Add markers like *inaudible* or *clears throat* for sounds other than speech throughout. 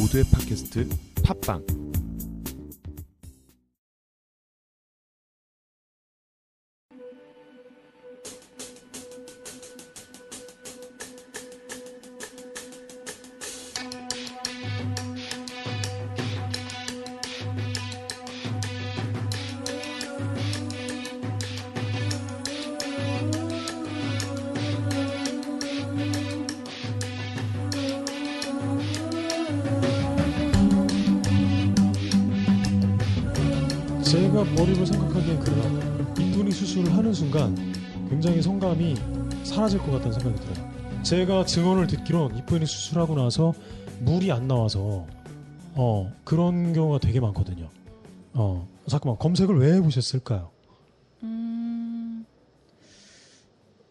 모두의 팟캐스트 팟빵 제가 증언을 듣기론 이분이 수술하고 나서 물이 안 나와서 어 그런 경우가 되게 많거든요. 어 잠깐만 검색을 왜 해보셨을까요? 음,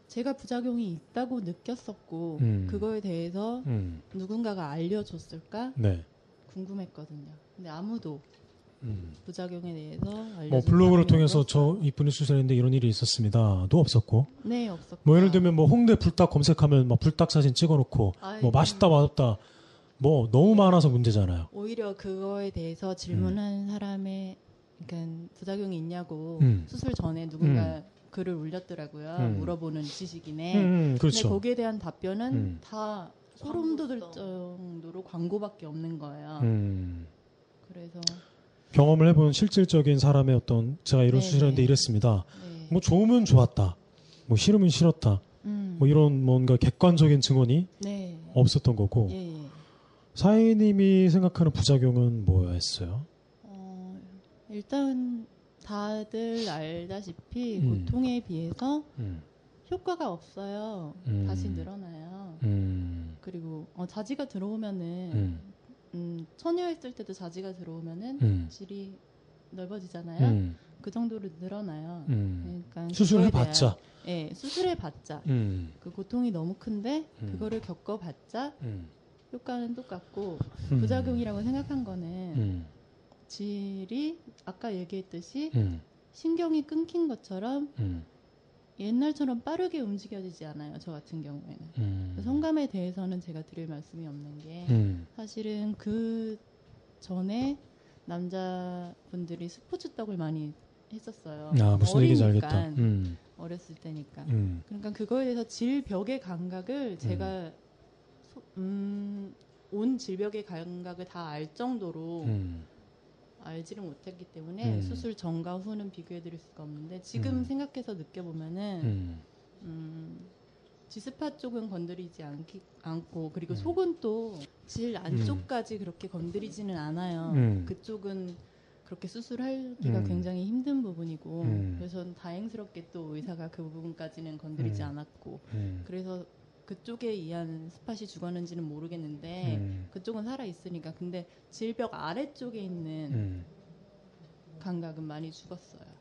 제가 부작용이 있다고 느꼈었고 음. 그거에 대해서 음, 누군가가 알려줬을까 네. 궁금했거든요. 근데 아무도 음. 부작용에 대해서 뭐 블로그를 통해서. 저 이분이 수술했는데 이런 일이 있었습니다도 없었고 네 없었고 뭐 예를 들면 뭐 홍대 불닭 검색하면 막 불닭 사진 찍어놓고 뭐 맛있다 맛없다 뭐 너무 많아서 문제잖아요. 오히려 그거에 대해서 질문한 사람의 그러니까 부작용이 있냐고 음. 수술 전에 누군가 글을 올렸더라고요. 음. 물어보는 지식인에. 음, 근데 그렇죠. 거기에 대한 답변은 음. 다 소름 돋을 정도로 광고밖에 없는 거예요. 음. 그래서 경험을 해본 실질적인 사람의 어떤 제가 이런 네, 수술했는데 네. 이랬습니다. 네. 뭐 좋으면 좋았다. 뭐 싫으면 싫었다. 음. 뭐 이런 뭔가 객관적인 증언이 네. 없었던 거고 예, 예. 사인님이 생각하는 부작용은 뭐였어요? 어, 일단 다들 알다시피 음. 고통에 비해서 음. 효과가 없어요. 음. 다시 늘어나요. 음. 그리고 어, 자지가 들어오면은 음. 음, 처녀했을 때도 자지가 들어오면은 음. 질이 넓어지잖아요. 음. 그 정도로 늘어나요. 음. 그러니까 수술을 그거에 해봤자. 대한- 예, 수술해봤자 음. 그 고통이 너무 큰데 음. 그거를 겪어봤자 음. 효과는 똑같고 음. 부작용이라고 생각한 거는 음. 질이 아까 얘기했듯이 음. 신경이 끊긴 것처럼 음. 옛날처럼 빠르게 움직여지지 않아요. 저 같은 경우에는 음. 그 성감에 대해서는 제가 드릴 말씀이 없는 게 음. 사실은 그 전에 남자분들이 스포츠 떡을 많이 했었어요. 아 무슨 얘기인지 알겠다. 음. 어렸을 때니까. 음. 그러니까 그거에 대해서 질벽의 감각을 제가 소- 음, 온 질벽의 감각을 다 알 정도로 음. 알지를 못했기 때문에 음. 수술 전과 후는 비교해드릴 수가 없는데 지금 음. 생각해서 느껴보면은 음. 음, 지스파 쪽은 건드리지 않기, 않고 그리고 음. 속은 또 질 안쪽까지 그렇게 건드리지는 않아요. 음. 그쪽은 그렇게 수술하기가 음. 굉장히 힘든 부분이고 음. 그래서 다행스럽게 또 의사가 그 부분까지는 건드리지 음. 않았고 음. 그래서 그쪽에 의한 스팟이 죽었는지는 모르겠는데 음. 그쪽은 살아 있으니까 근데 질벽 아래쪽에 있는 음. 감각은 많이 죽었어요.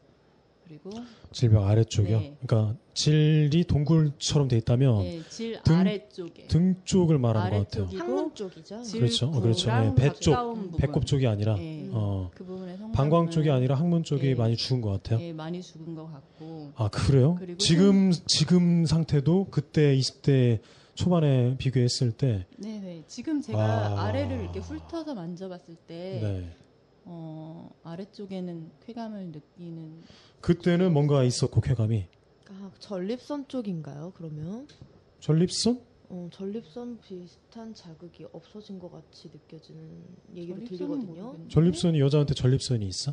그리고 질벽 아래쪽이요. 네. 그러니까 질이 동굴처럼 돼 있다면 예, 질 등- 아래쪽에 등 쪽을 말하는 것 같아요. 항문 쪽이죠. 질- 그렇죠. 어, 그렇죠. 질구랑 예, 배 쪽, 가까운 부분. 배꼽 쪽이 아니라 예, 어, 그 방광 쪽이 아니라 항문 쪽이 예. 많이 죽은 것 같아요. 예, 많이 죽은 것 같고 아 그래요? 그리고 지금 지금 상태도 그때 20대 초반에 비교했을 때, 네 네 지금 제가 아. 아... 래를 이렇게 훑어서 만져봤을 때 네. 어, 아래쪽에는 쾌감을 느끼는 그때는 뭔가 있었고 쾌감이 아, 전립선 쪽인가요? 그러면 전립선? 어, 전립선 비슷한 자극이 없어진 것 같이 느껴지는 얘기를 들리거든요. 모르겠는데. 전립선이 여자한테 전립선이 있어?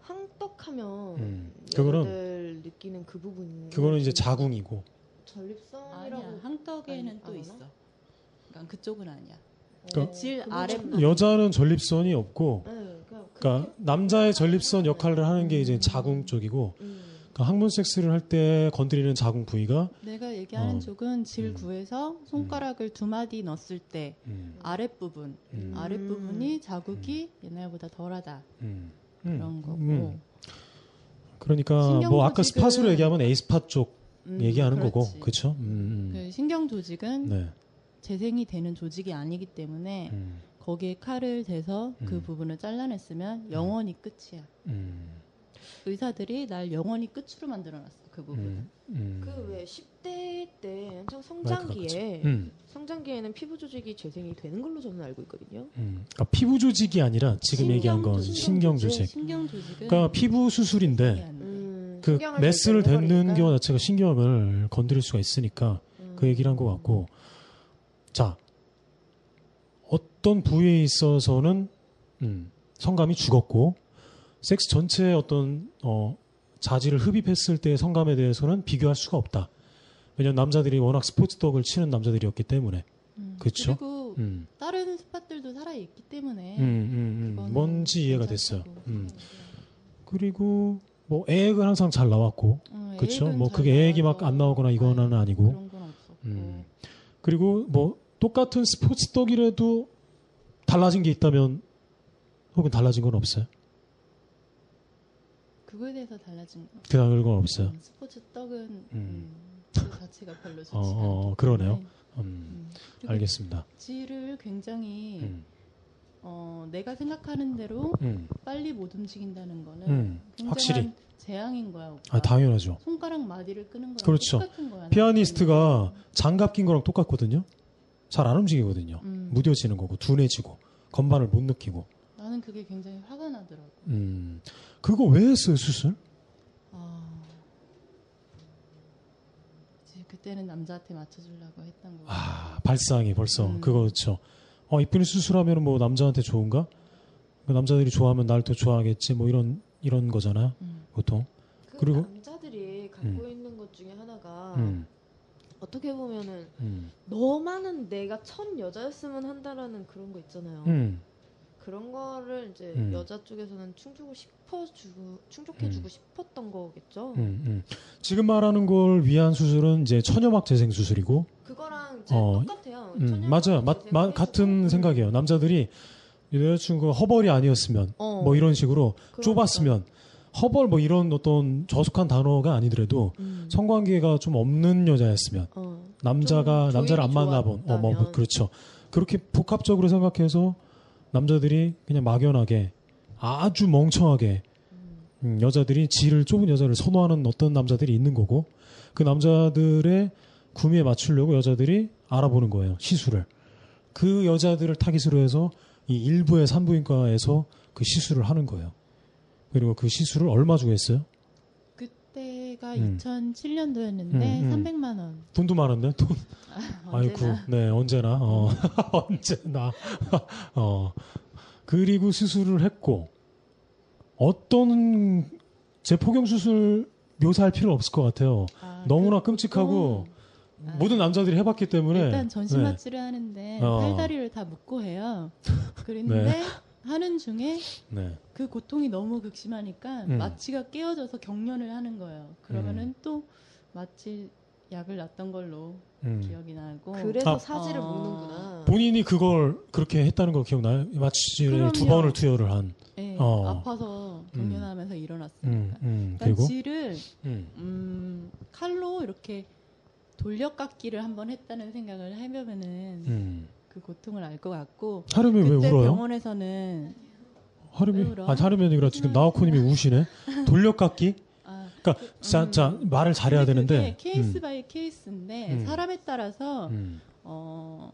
항떡하면 음, 그거는- 느끼는 그 부분 그거는 이제 자궁이고. 전립선이라고 아니야 항떡에는 아니, 또안 있어. 그러니까 그쪽은 아니야. 그러니까 질 그거는 아래 좀- 여자는 전립선이 없고, 네, 그러니까 남자의 전립선 역할을 하는 게 이제 자궁 쪽이고, 음, 그러니까 항문 섹스를 할 때 건드리는 자궁 부위가 내가 얘기하는 어. 쪽은 질 음. 구에서 손가락을 두 마디 넣었을 때 음, 아랫부분 음, 아랫부분이 자극이 옛날보다 덜하다 음, 그런 음, 거고 음. 그러니까 뭐 아까 스팟으로 얘기하면 에이스팟 쪽 음, 얘기하는 거고, 그렇지. 그렇죠? 음, 음. 그 신경 조직은 네. 재생이 되는 조직이 아니기 때문에 음, 거기에 칼을 대서 그 음. 부분을 잘라냈으면 영원히 끝이야. 음, 의사들이 날 영원히 끝으로 만들어놨어 그 부분. 음, 음. 그왜 10대 때 한창 성장기에 음, 성장기에는 피부 조직이 재생이 되는 걸로 저는 알고 있거든요. 음. 그러니까 피부 조직이 아니라 지금 얘기한 건 조직. 신경 조직. 신경 조직은 그러니까 피부 수술인데 그 메스를 댄는 해버리니까. 경우 자체가 신경을 건드릴 수가 있으니까 음. 그 얘기를 한 것 같고 자 어떤 부위에 있어서는 음, 성감이 죽었고 섹스 전체의 어떤 어, 자질을 흡입했을 때의 성감에 대해서는 비교할 수가 없다. 왜냐하면 남자들이 워낙 스포츠 덕을 치는 남자들이었기 때문에 음. 그쵸? 그리고 음, 다른 스팟들도 살아 있기 때문에 음, 음, 음. 뭔지 이해가 됐어요. 음. 그리고 뭐 애액은 항상 잘 나왔고 어, 그렇죠. 뭐잘 그게 애액이 막 안 나오거나 이거는 아니, 아니고 음. 그리고 뭐 똑같은 스포츠 떡이라도 달라진 게 있다면 혹은 달라진 건 없어요. 그거에 대해서 달라진 거. 그런 건 없어요. 음, 스포츠 떡은 음. 음, 그 자체가 별로 좋지 어, 어, 않기 그러네요. 때문에. 음, 음. 알겠습니다. 질을 굉장히 음, 어, 내가 생각하는 대로 음, 빨리 못 움직인다는 거는 음, 확실히. 재앙인 거야. 오빠. 아 당연하죠. 손가락 마디를 끄는 거랑 그렇죠. 똑같은 거야. 피아니스트가 장갑 낀 거랑 똑같거든요. 잘 안 움직이거든요. 음, 무뎌지는 거고 둔해지고 건반을 못 느끼고. 나는 그게 굉장히 화가 나더라고. 음, 그거 왜 했어요 수술? 아, 이제 그때는 남자한테 맞춰주려고 했던 거. 아 발상이 벌써 음. 그거 그렇죠. 어 이쁜이 수술하면 뭐 남자한테 좋은가? 그 남자들이 좋아하면 날 더 좋아하겠지 뭐 이런 이런 거잖아요 음. 보통. 그 그리고- 남자들이 갖고 있는 것 중에 하나가 음, 어떻게 보면은 음, 너만은 내가 첫 여자였으면 한다라는 그런 거 있잖아요. 음, 그런 거를 이제 음. 여자 쪽에서는 충족을 싶어주고 충족해주고 싶었던 거겠죠. 음, 음. 지금 말하는 걸 위한 수술은 이제 천여막 재생 수술이고, 그거랑 이제 어, 똑같아요. 음, 맞아요. 마, 마-. 같은 생각이에요. 남자들이 여자친구가 허벌이 아니었으면 어, 뭐 이런 식으로 그러니까. 좁았으면 허벌 뭐 이런 어떤 저속한 단어가 아니더라도 음. 성관계가 좀 없는 여자였으면 어. 남자가 좀 남자를 안 만나본 어, 뭐 좋았다면. 그렇죠. 그렇게 복합적으로 생각해서 남자들이 그냥 막연하게 아주 멍청하게 음. 음, 여자들이 질을 좁은 여자를 선호하는 어떤 남자들이 있는 거고 그 남자들의 구미에 맞추려고 여자들이 알아보는 거예요 시술을 그 여자들을 타깃으로 해서 이 일부의 산부인과에서 그 시술을 하는 거예요 그리고 그 시술을 얼마 주고 했어요 그때가 음. 2007년도였는데 음, 음. 300만 원. 돈도 많은데 돈 *laughs* 아이고. 네 언제나 어 *laughs* 언제나 *laughs* 어 그리고 수술을 했고 어떤 제 포경 수술 묘사할 필요 없을 것 같아요 아, 너무나 그 끔찍하고 보통, 아, 모든 남자들이 해봤기 때문에 일단 전신 네. 마취를 하는데 어. 팔다리를 다 묶고 해요. 그런데 하는 중에 네. 그 고통이 너무 극심하니까 음. 마취가 깨어져서 경련을 하는 거예요. 그러면은 또 마취 약을 놨던 걸로 음. 기억이 나고 그래서 아. 사지를 어. 보는구나. 본인이 그걸 그렇게 했다는 거 기억나요? 마취를 두. 번을 투여를 한. 네, 어. 아파서 경련하면서 일어났으니까. 음, 음. 그러니까 질을 음, 음, 칼로 이렇게 돌려깎기를 한번 했다는 생각을 해보면은 음. 그 고통을 알 것 같고 하루면 왜 울어요? 병원에서는 왜 울어? 아니 하루면 아니라 지금 나오코님이 우시네. 돌려깎기? 아, 그러니까 자, 음. 자 말을 잘해야 되는데. case by case인데 음. 사람에 따라서 음, 어,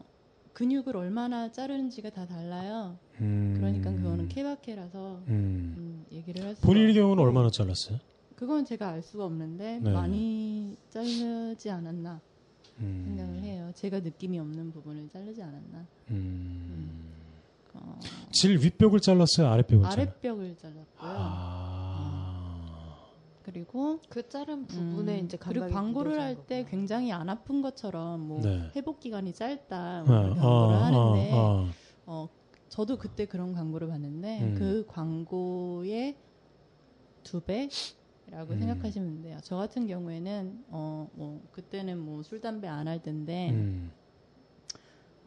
근육을 얼마나 자르는지가 다 달라요. 음, 그러니까 그거는 케바케라서 음. 음, 얘기를 할 수가 본인의. 경우는 얼마나 잘랐어요? 그건 제가 알 수가 없는데 네. 많이 자르지 않았나 음, 생각을 해요. 제가 느낌이 없는 부분을 자르지 않았나. 음. 어, 질 윗벽을 잘랐어요? 아랫벽을 잘랐어요? 아랫벽을 잘랐고요. 아. 그리고 그 자른 부분에 음, 이제 그리고 광고를 할 때. 굉장히 안 아픈 것처럼 뭐 네. 회복 기간이 짧다 어, 뭐 이런 광고를 어, 하는데 어, 어. 어, 저도 그때 그런 광고를 봤는데 음. 그 광고의 두 배 라고 음. 생각하시면 돼요. 저 같은 경우에는 어, 뭐 그때는 뭐 술 담배 안 할 텐데 음.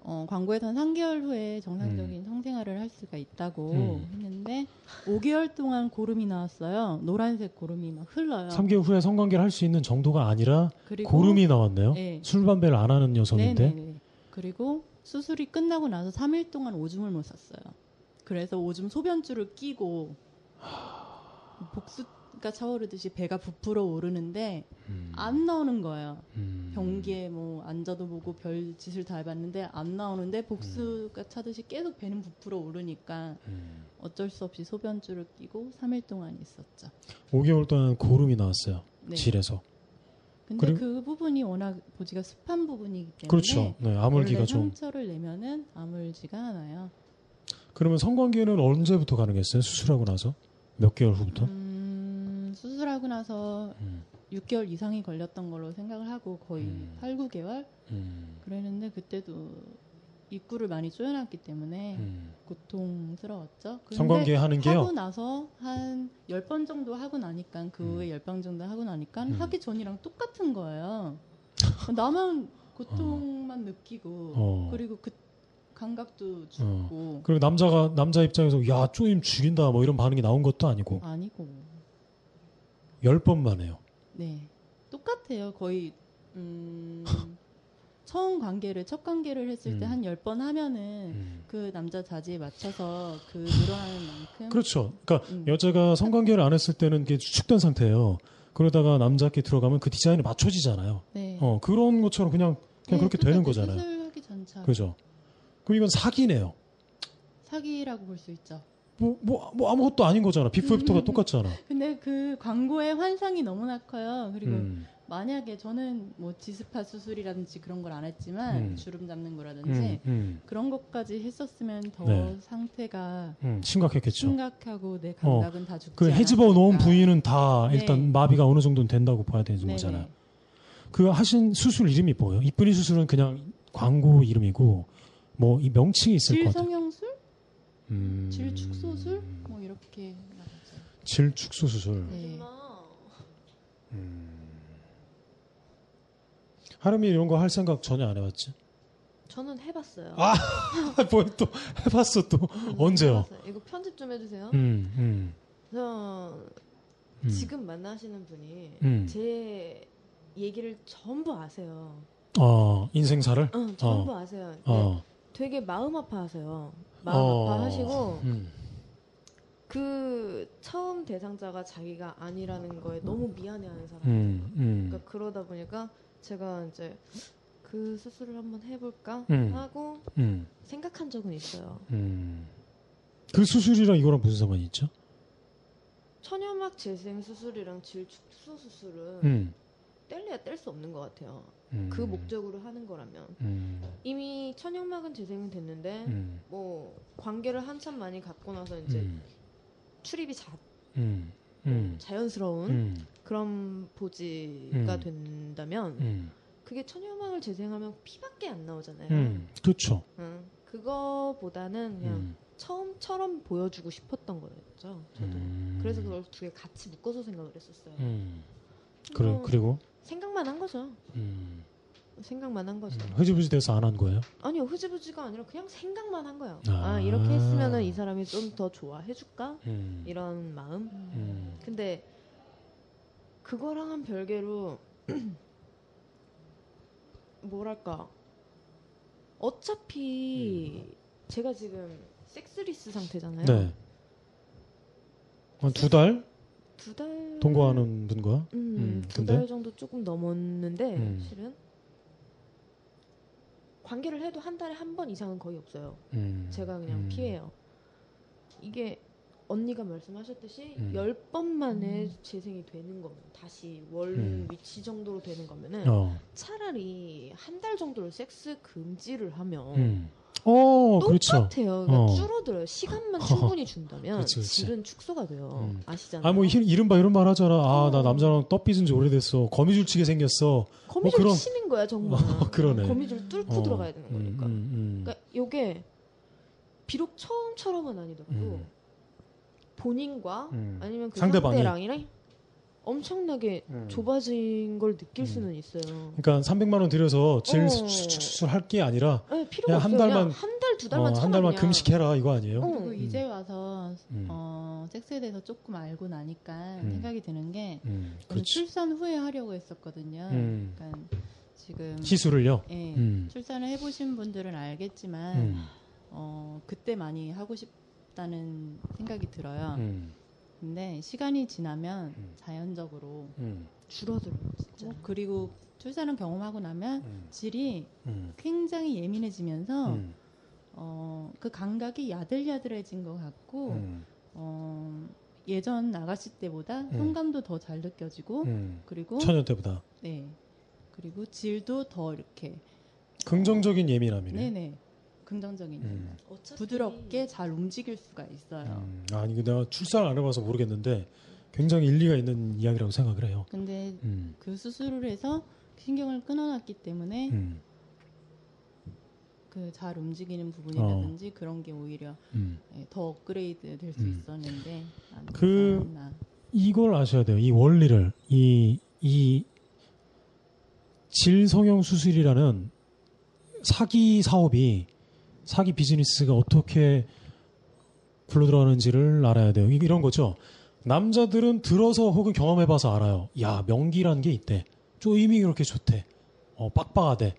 어, 광고에선 3개월 후에 정상적인 성생활을 할 수가 있다고 음. 했는데 5개월 동안 고름이 나왔어요. 노란색 고름이 막 흘러요. 3개월 후에 성관계를 할 수 있는 정도가 아니라 고름이 나왔네요. 네. 술 담배를 안 하는 여성인데. 네네네. 그리고 수술이 끝나고 나서 3일 동안 오줌을 못 쌌어요. 그래서 오줌 소변줄을 끼고 복수 바위가 차오르듯이 배가 부풀어 오르는데 음. 안 나오는 거예요. 음. 변기에 뭐 앉아도 보고 별 짓을 다 해봤는데 안 나오는데 복수가 차듯이 계속 배는 부풀어 오르니까 음. 어쩔 수 없이 소변줄을 끼고 3일 동안 있었죠. 5개월 동안 고름이 나왔어요. 네. 질에서. 근데 그리고- 그 부분이 워낙 보지가 습한 부분이기 때문에 그렇죠. 네, 아물기가 좀. 상처를 내면은 아물지가 않아요. 그러면 성관계는 언제부터 가능했어요? 수술하고 나서? 몇 개월 후부터? 음, 수술하고 나서 음. 6개월 이상이 걸렸던 걸로 생각을 하고 거의 음. 8, 9개월 음. 그랬는데 그때도 입구를 많이 쪼여놨기 때문에 음. 고통스러웠죠. 성관계 하는 게요. 하고 나서 한 10번 정도 하고 나니까 그 후에 10번 정도 하고 나니까 음. 하기 전이랑 똑같은 거예요. 나만 고통만 느끼고 어. 그리고 그 감각도 죽고 그리고 남자가 남자 입장에서 야 쪼임 죽인다 뭐 이런 반응이 나온 것도 아니고 아니고 열 번만 해요. 네 똑같아요. 거의 음, *laughs* 처음 관계를 첫 관계를 했을 때 음. 한 10번 하면은 음. 그 남자 자지에 맞춰서 그 늘어나는 만큼 그렇죠. 그러니까 음. 여자가 성관계를 안 했을 때는 이게 수축된 상태예요. 그러다가 남자께 들어가면 그 디자인에 맞춰지잖아요. 네. 어 그런 것처럼 그냥 그냥 네, 그렇게 되는. 거잖아요. 수술하기 전차 그죠? 그럼 이건 사기네요. 사기라고 볼 수 있죠. 뭐, 뭐, 뭐 아무것도 아닌 거잖아. 비포 애프터가 음. 똑같잖아. 근데 그 광고의 환상이 너무나 커요. 그리고 음, 만약에 저는 뭐 G-spot 수술이라든지 그런 걸 안 했지만 음. 주름 잡는 거라든지 음, 음, 그런 것까지 했었으면 더 네. 상태가 음, 심각했겠죠. 심각하고 내 감각은 다 죽지 그 헤집어 놓은. 부위는 다 네. 일단 마비가 어느 정도는 된다고 봐야 되는 네네. 거잖아요. 그 하신 수술 이름이 뭐예요? 이쁜이 수술은 그냥 광고 이름이고 뭐 이 명칭이 있을 것 같아요. 질성형술, 음, 질축소술, 뭐 이렇게 나가죠. 질축소 수술. 네. 하름이 이런 거 할 생각 전혀 안 해봤지? 저는 해봤어요. 아, *laughs* 뭐또 해봤어 또 언제요? 해봤어요. 이거 편집 좀 해주세요. 음, 음, 저 음. 지금 만나시는 분이 음. 제 얘기를 전부 아세요. 어 인생사를 응, 전부 아세요. 근데 어, 되게 마음 아파하세요. 마음 어. 아파하시고 음, 그 처음 대상자가 자기가 아니라는 거에 너무 미안해하는 사람. 음, 음, 그러니까 그러다 보니까 제가 이제 그 수술을 한번 해볼까 음. 하고 음, 생각한 적은 있어요. 음. 그 수술이랑 이거랑 무슨 상관이 있죠? 천연막 재생 수술이랑 질축소 수술은 음, 뗄래야 뗄 수 없는 것 같아요. 음, 그 목적으로 하는 거라면 음, 이미 천연막은 재생이 됐는데 음, 뭐 관계를 한참 많이 갖고 나서 이제 음, 출입이 자, 음, 음, 자연스러운 음, 그런 보지가 음. 된다면 음, 그게 천연막을 재생하면 피밖에 안 나오잖아요. 음, 그렇죠. 응. 그거보다는 그냥 음, 처음처럼 보여주고 싶었던 거였죠. 저도. 음, 그래서 그걸 두 개 같이 묶어서 생각을 했었어요. 음, 그래 뭐 그리고 생각만 한 거죠. 음, 생각만 한 거죠. 흐지부지 돼서 안 한 거예요? 아니요, 흐지부지가 아니라 그냥 생각만 한 거예요. 아. 아, 이렇게 했으면은 이 사람이 좀 더 좋아해줄까? 음, 이런 마음. 음, 근데 그거랑은 별개로 *clears throat* 뭐랄까 어차피 제가 지금 섹스리스 상태잖아요. 네. 한두 달 두 달. 동거하는 분과 음, 음, 두 근데? 달 정도 조금 넘었는데 음. 실은 관계를 해도 한 달에 한 번 이상은 거의 없어요. 음, 제가 그냥 음, 피해요. 이게 언니가 말씀하셨듯이 음. 열번 만에 재생이 되는 거면 다시 월 음. 위치 정도로 되는 거면은 어, 차라리 한 달 정도를 섹스 금지를 하면 음, 어, 그렇죠. 똑같아요. 그러니까 어. 줄어들어요. 시간만 *laughs* 충분히 준다면 그치, 그치. 질은 축소가 돼요. 음. 아시잖아요. 아, 뭐, 이- 이른바 이런 말 하잖아. 아, 나 어. 남자랑 떡 빚은 지 오래됐어. 거미줄 치게 생겼어. 거미줄 그런- 치는 거야 정말. *laughs* 어, 그러네. 거미줄 뚫고 어, 들어가야 되는 음, 거니까. 음, 음. 그러니까 요게 비록 처음처럼은 아니더라도 음. 본인과 음. 아니면 그 상대방이. 상대랑이랑 엄청나게 음. 좁아진 걸 느낄 음. 수는 있어요. 그러니까 300만 원 들여서 질 어. 수술 할게 아니라 네, 그냥 한. 달만- 한 달두 어, 달만 한 참아 달만. 금식해라 이거 아니에요? 어. 그리고 이제 와서 음. 어, 섹스에 대해서 조금 알고 나니까 음. 생각이 드는 게 음. 출산 후에 하려고 했었거든요. 음. 그러니까 지금 시술을요? 예, 음. 출산을 해보신 분들은 알겠지만 음. 어, 그때 많이 하고 싶다는 생각이 들어요. 음. 근데 시간이 지나면 음. 자연적으로 음, 줄어들어요, 진짜. 어, 그리고 출산을 경험하고 나면 음, 질이 음, 굉장히 예민해지면서 음, 어, 그 감각이 야들야들해진 것 같고 음, 어, 예전 아가씨 때보다 음. 현감도 더 잘 느껴지고 음. 그리고 천연 때보다 네 그리고 질도 더 이렇게 긍정적인 예민함이네. 네네 긍정적인 음. 부드럽게 잘 움직일 수가 있어요. 음, 아니 내가 출산을 안 해봐서 모르겠는데 굉장히 일리가 있는 이야기라고 생각을 해요. 근데 음, 그 수술을 해서 신경을 끊어놨기 때문에 음, 그잘 움직이는 부분이라든지 그런 게 오히려 음. 예, 더 업그레이드 될수 음. 있었는데 안 그- 않았나. 이걸 아셔야 돼요. 이 원리를 이 이 질성형 수술이라는 사기 사업이 사기 비즈니스가 어떻게 굴러 들어가는지를 알아야 돼요. 이- 이런 거죠. 남자들은 들어서 혹은 경험해봐서 알아요. 야 명기라는 게 있대. 쪼임이 그렇게 좋대. 어, 빡빡하대.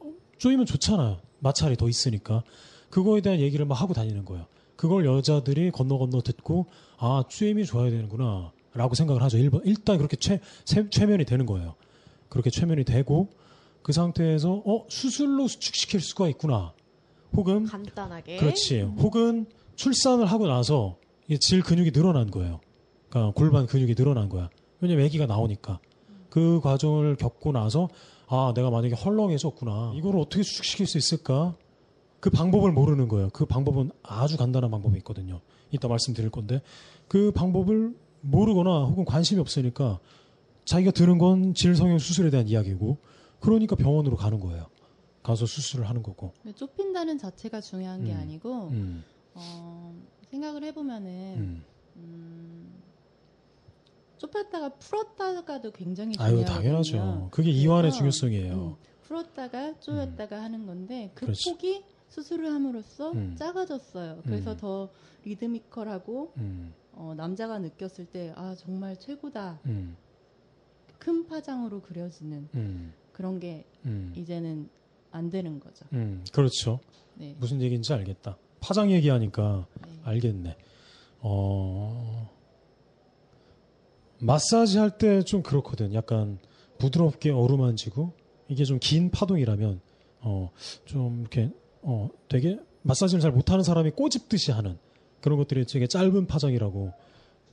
어, 쪼임은 좋잖아요. 마찰이 더 있으니까. 그거에 대한 얘기를 막 하고 다니는 거예요. 그걸 여자들이 건너 건너 듣고 아 쪼임이 좋아야 되는구나 라고 생각을 하죠. 일단 그렇게 최, 세- 최면이 되는 거예요. 그렇게 최면이 되고 그 상태에서 어 수술로 수축시킬 수가 있구나. 혹은 간단하게 그렇지. 혹은 출산을 하고 나서 이질 근육이 늘어난 거예요. 그러니까 골반 근육이 늘어난 거야. 왜냐면 아기가 나오니까. 그 과정을 겪고 나서 아, 내가 만약에 헐렁해졌구나. 이걸 어떻게 수축시킬 수 있을까? 그 방법을 모르는 거예요. 그 방법은 아주 간단한 방법이 있거든요. 이따 말씀드릴 건데 그 방법을 모르거나 혹은 관심이 없으니까 자기가 들은 건 질성형 수술에 대한 이야기고 그러니까 병원으로 가는 거예요. 가서 수술을 하는 거고. 좁힌다는 자체가 중요한 게 음. 아니고 음, 어, 생각을 해보면은 음. 음, 좁혔다가 풀었다가도 굉장히 아유 중요하거든요. 당연하죠. 그게 이완의 중요성이에요. 음, 풀었다가 조였다가 하는 건데 그 그렇지. 폭이 수술을 함으로써 음. 작아졌어요. 그래서 음. 더 리드미컬하고 음, 어, 남자가 느꼈을 때 아 정말 최고다. 음, 큰 파장으로 그려지는 음, 그런 게 음, 이제는 안 되는 거죠. 음, 그렇죠. 네. 무슨 얘기인지 알겠다. 파장 얘기하니까 네. 알겠네. 어, 마사지 할 때 좀 그렇거든. 약간 부드럽게 어루만지고 이게 좀 긴 파동이라면 어, 좀 이렇게 어, 되게 마사지를 잘 못하는 사람이 꼬집듯이 하는 그런 것들이 되게 짧은 파장이라고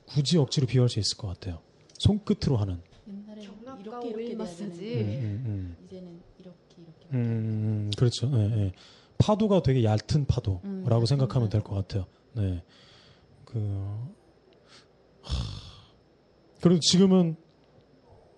굳이 억지로 비유할 수 있을 것 같아요. 손끝으로 하는. 옛날에 이렇게 이렇게 마사지. 음, 음, 음. 이제는. 음, 음, 그렇죠. 예, 예. 파도가 되게 얇은 파도라고 음, 생각하면 될. 것 같아요. 네. 그, 하... 그리고 지금은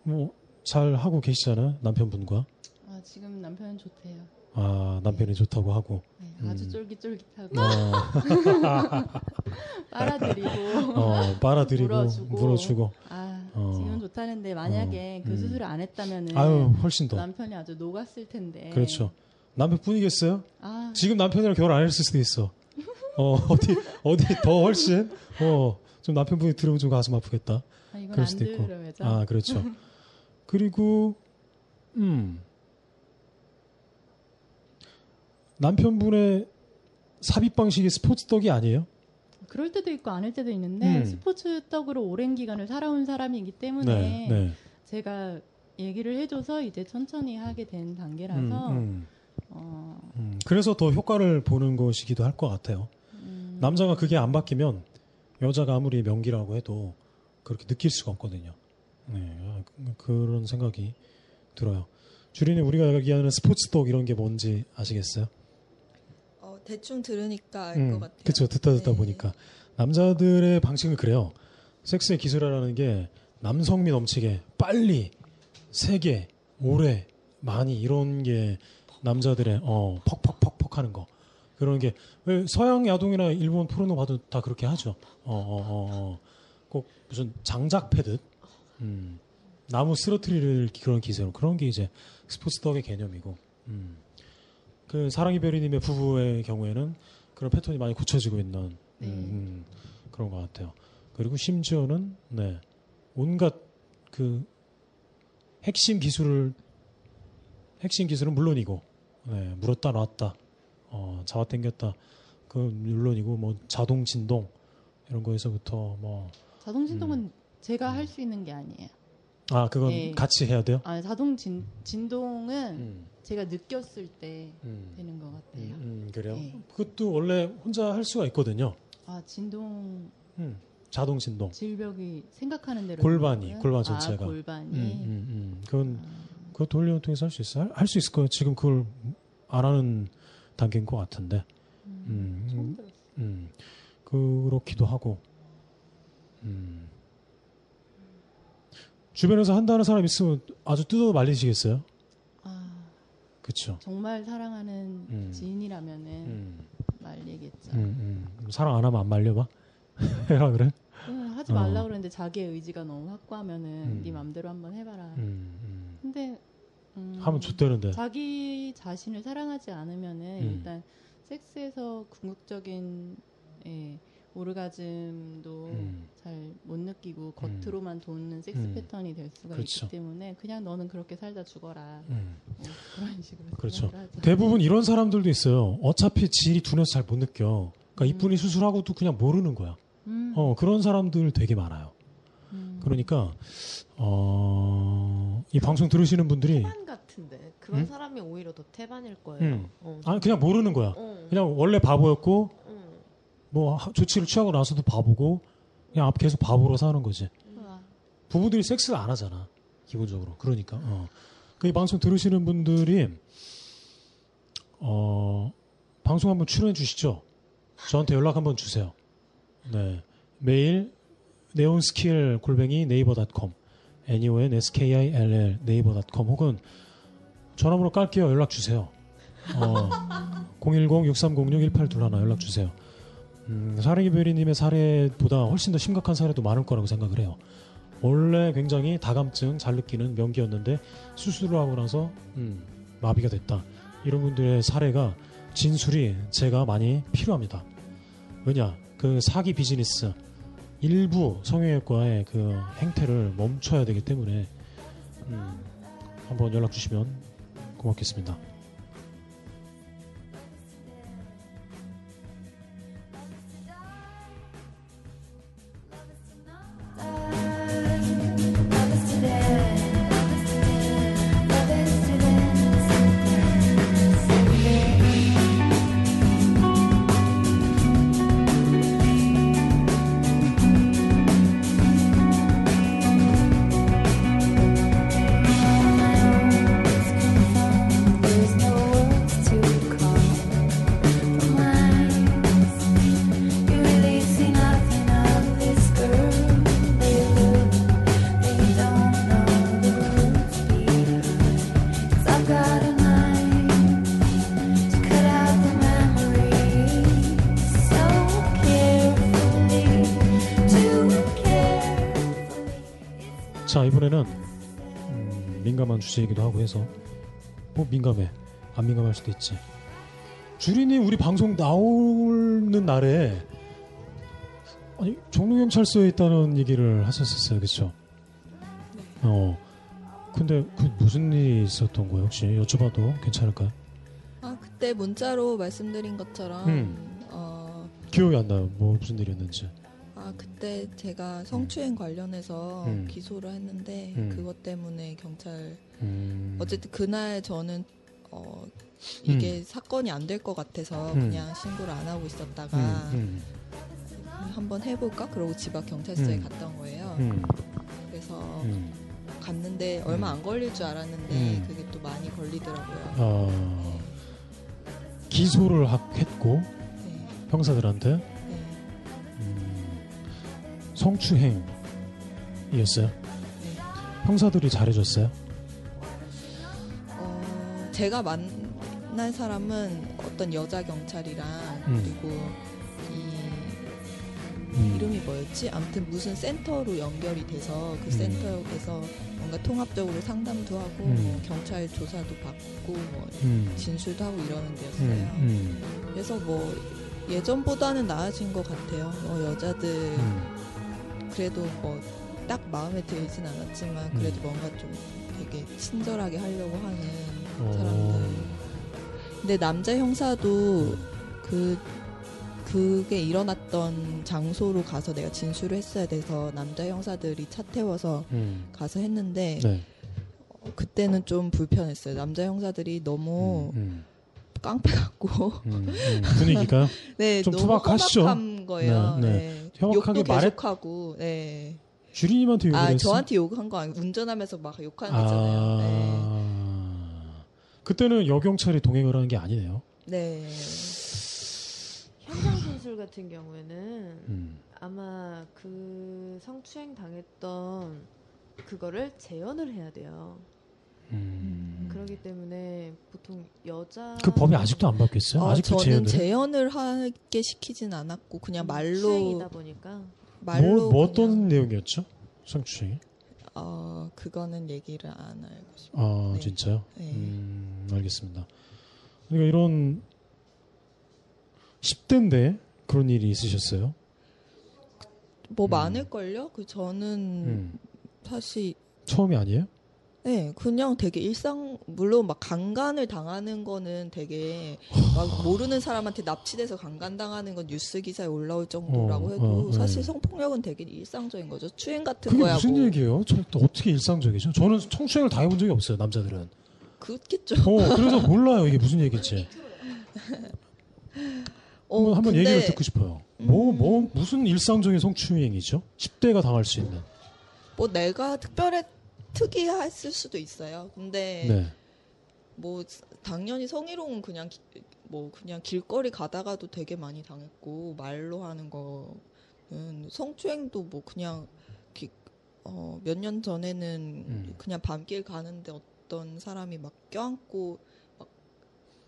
뭐 잘 하고 계시잖아요. 남편분과. 아 지금 남편은 좋대요. 아, 남편이 좋다고 하고. 네, 아주 음. 쫄깃쫄깃하고 어, *laughs* 빨아들이고. 어, 빨아들이고, 물어주고. 물어주고. 아 어. 지금 좋다는데 만약에 어, 그 음. 수술을 안 했다면은 아유, 훨씬 더. 남편이 아주 녹았을 텐데. 그렇죠. 남편뿐이겠어요? 아 지금 남편이랑 결혼 안 했을 수도 있어. 어, 어디, 어디 더 훨씬? 어, 좀 남편분이 들으면 좀 가슴 아프겠다. 아, 그럴 안 수도 있고. 아, 그렇죠. 그리고 음. 남편분의 삽입 방식이 스포츠 떡이 아니에요? 그럴 때도 있고 아닐 때도 있는데 음. 스포츠 떡으로 오랜 기간을 살아온 사람이기 때문에 네, 네. 제가 얘기를 해줘서 이제 천천히 하게 된 음, 단계라서 음, 어, 음. 그래서 더 효과를 보는 것이기도 할 것 같아요. 음, 남자가 그게 안 바뀌면 여자가 아무리 명기라고 해도 그렇게 느낄 수가 없거든요. 네, 그런 생각이 들어요. 주린이 우리가 얘기하는 스포츠 떡 이런 게 뭔지 아시겠어요? 어, 대충 들으니까 알것 같아요. 그렇죠. 듣다 듣다 네. 보니까 남자들의 방식은 그래요. 섹스의 기술이라는 게 남성미 넘치게 빨리 세게 오래 많이 이런 게 남자들의 어 퍽퍽퍽퍽 하는 거 그런 게왜 서양 야동이나 일본 포르노 봐도 다 그렇게 하죠. 어어어꼭 무슨 장작 패듯 음, 나무 쓰러트리를 그런 기세로 그런 게 이제 스포츠 덕의 개념이고 음. 그 사랑이 별이님의 부부의 경우에는 그런 패턴이 많이 고쳐지고 있는 음, 네. 음, 그런 것 같아요. 그리고 심지어는 네 온갖 그 핵심 기술을 핵심 기술은 물론이고 네, 물었다 놨다 어, 잡아 당겼다 그 물론이고 뭐 자동 진동 이런 거에서부터 뭐 자동 진동은 제가 할 수 있는 게 아니에요. 아 그건 네. 같이 해야 돼요? 아, 자동 진, 진동은 음, 제가 느꼈을 때 음, 되는 것 음, 같아요. 음, 그래요. 네. 그것도 원래 혼자 할 수가 있거든요. 아, 진동 음, 자동 진동. 질벽이 생각하는 대로 골반이, 골반? 전체가. 아, 골반이 음, 음, 음. 그건 아, 그거 돌리는 통해서 할 수 있어요? 할 수 있을 거예요. 지금 그걸 안 하는 단계인 것 같은데. 음, 음. 음, 그렇기도 하고. 음. 주변에서 한다는 사람 있으면 아주 뜯어 말리시겠어요? 아, 그렇죠. 정말 사랑하는 음. 지인이라면은 음, 말리겠죠. 음, 음. 사랑 안 하면 안 말려 봐. *laughs* 해라 그래? 응, 하지 어. 말라 그러는데 자기의 의지가 너무 확고하면은 음. 네 맘대로 한번 해봐라. 음, 음. 근데 음, 하면 좋대는데. 자기 자신을 사랑하지 않으면은 음. 일단 섹스에서 궁극적인 예, 오르가즘도 음. 잘못 느끼고 겉으로만 돋는 섹스 음. 패턴이 될 수가 그렇죠. 있기 때문에 그냥 너는 그렇게 살다 죽어라 음. 뭐 그런 식으로 그렇죠. 대부분 이런 사람들도 있어요. 어차피 질이 둔해서 잘 못 느껴. 그러니까 음. 이쁜이 수술하고도 그냥 모르는 거야. 음, 어, 그런 사람들 되게 많아요. 음. 그러니까, 어, 이 방송 들으시는 분들이, 태반 같은데 그런 음? 사람이 오히려 더 태반일 거예요. 음. 어. 아니, 그냥 모르는 거야. 어. 그냥 원래 바보였고, 어. 뭐, 하- 조치를 취하고 나서도 바보고, 그냥 앞 계속 바보로 사는 거지. 부부들이 섹스를 안 하잖아. 기본적으로. 그러니까, 어. 그이 방송 들으시는 분들이, 어, 방송 한번 출연해 주시죠. 저한테 연락 한번 주세요. 네. 메일, 네온스킬 골뱅이 네이버닷컴, neonskill 네이버닷컴 혹은 전화번호 깔게요. 연락 주세요. 어, *laughs* 010-6306-1821 연락 주세요. 음, 사랑이베리님의 사례보다 훨씬 더 심각한 사례도 많을 거라고 생각을 해요. 원래 굉장히 다감증 잘 느끼는 명기였는데 수술을 하고 나서 음, 마비가 됐다. 이런 분들의 사례가 진술이 제가 많이 필요합니다. 왜냐 그 사기 비즈니스 일부 성형외과의 그 행태를 멈춰야 되기 때문에 음, 한번 연락 주시면 고맙겠습니다. 자 이번에는 음, 민감한 주제이기도 하고 해서 뭐 민감해. 안 민감할 수도 있지. 주린이 우리 방송 나오는 날에 아니 종로경찰서에 있다는 얘기를 하셨었어요. 그쵸? 어. 근데 그 무슨 일이 있었던 거예요? 혹시 여쭤봐도 괜찮을까요? 아 그때 문자로 말씀드린 것처럼 음. 어, 기억이 안 나요. 뭐 무슨 일이었는지 아 그때 제가 성추행 관련해서 음. 기소를 했는데 음. 그것 때문에 경찰 음, 어쨌든 그날 저는 어 이게 사건이 안 될 것 같아서 음. 그냥 신고를 안 하고 있었다가 음, 한번 해볼까 그러고 집 앞 경찰서에 음. 온 거예요. 음, 그래서 음. 갔는데 얼마 음. 안 걸릴 줄 알았는데 음. 그게 또 많이 걸리더라고요. 어, 기소를 하- 했고 네, 형사들한테 네. 음, 성추행이었어요. 네. 형사들이 잘해줬어요. 어, 제가 만난 사람은 어떤 여자 경찰이랑 음. 그리고 이 음, 이름이 뭐였지? 아무튼 무슨 센터로 연결이 돼서 그 음. 센터에서 뭔가 통합적으로 상담도 하고 음. 뭐 경찰 조사도 받고 뭐 음, 진술도 하고 이러는 데였어요. 음, 음, 그래서 뭐 예전보다는 나아진 것 같아요. 뭐 여자들 음, 그래도 뭐 딱 마음에 들진 않았지만 그래도 음. 뭔가 좀 되게 친절하게 하려고 하는 어. 사람들. 근데 남자 형사도 그, 그 그게 일어났던 장소로 가서 내가 진술을 했어야 돼서 남자 형사들이 차 태워서 음. 가서 했는데 네. 어, 그때는 좀 불편했어요. 남자 형사들이 너무 음, 깡패 같고 음, 음. 분위기가 *laughs* 네, 좀 너무 투박하시죠? 거예요. 네, 네, 정확하게 욕도 말해 계속하고 네. 주리님한테 욕을 아 했어. 저한테 욕한 거 아니고 운전하면서 막 욕하는 거잖아요. 네. 아. 그때는 여경찰이 동행을 하는 게 아니네요. 네. 현장 진술 같은 경우에는 음. 아마 그 성추행 당했던 그거를 재현을 해야 돼요. 음. 그렇기 때문에 보통 여자 그 법이 아직도 안 바뀌었어요? 어, 아직도 저는? 재현을 하게 시키진 않았고 그냥 말로 추행이다 보니까 말로 뭐, 뭐 어떤 그냥, 내용이었죠? 성추행이? 어 그거는 얘기를 안 알고 싶어요. 아 네. 진짜요? 네. 음, 알겠습니다. 그러니까 이런 10대인데 그런 일이 있으셨어요? 뭐 음. 많을걸요? 그 저는 음. 사실 처음이 아니에요? 네 그냥 되게 일상 물론 막 강간을 당하는 거는 되게 막 모르는 사람한테 납치돼서 강간 당하는 건 뉴스 기사에 올라올 정도라고 어, 해도 어, 사실 네. 성폭력은 되게 일상적인 거죠. 추행 같은 그게 거야 무슨 뭐 얘기예요? 저, 또 어떻게 일상적이죠? 저는 성추행을 당해본 적이 없어요, 남자들은. 그렇겠죠. 어, 그래서 몰라요, 이게 무슨 얘기인지. *laughs* 어, 한번, 근데 얘기를 듣고 싶어요. 뭐, 음. 뭐, 무슨 일상적인 성추행이죠? 10대가 당할 수 있는. 뭐 내가 특별히 특이했을 수도 있어요. 근데 네. 뭐 당연히 성희롱은 그냥 기- 뭐 그냥 길거리 가다가도 되게 많이 당했고 말로 하는 거는 성추행도 뭐 그냥 어, 몇 년 전에는 음. 그냥 밤길 가는데 어떤 사람이 막 껴안고 막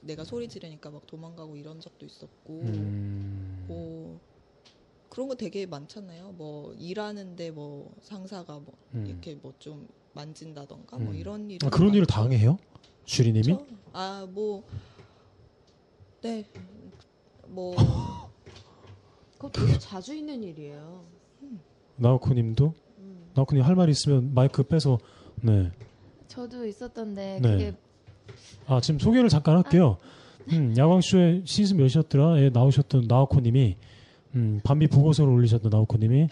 내가 소리 지르니까 막 도망가고 이런 적도 있었고 음. 뭐 그런 거 되게 많잖아요. 뭐 일하는데 뭐 상사가 뭐 음. 이렇게 뭐좀 만진다던가 뭐 음. 이런 일 아, 그런 일을 당해요? 주리님이? 아 뭐 네. 뭐 *laughs* 그거 되게 자주 있는 일이에요. 나우코님도? 음. 나우코님 할 말 있으면 마이크 빼서, 네. 저도 있었던데 네. 그게 아, 지금 소개를 잠깐 할게요. 음, 야광쇼에 시즌 몇이었더라? 에 나오셨던 나우코님이, 음, 밤비 보고서를 올리셨던 나우코님이,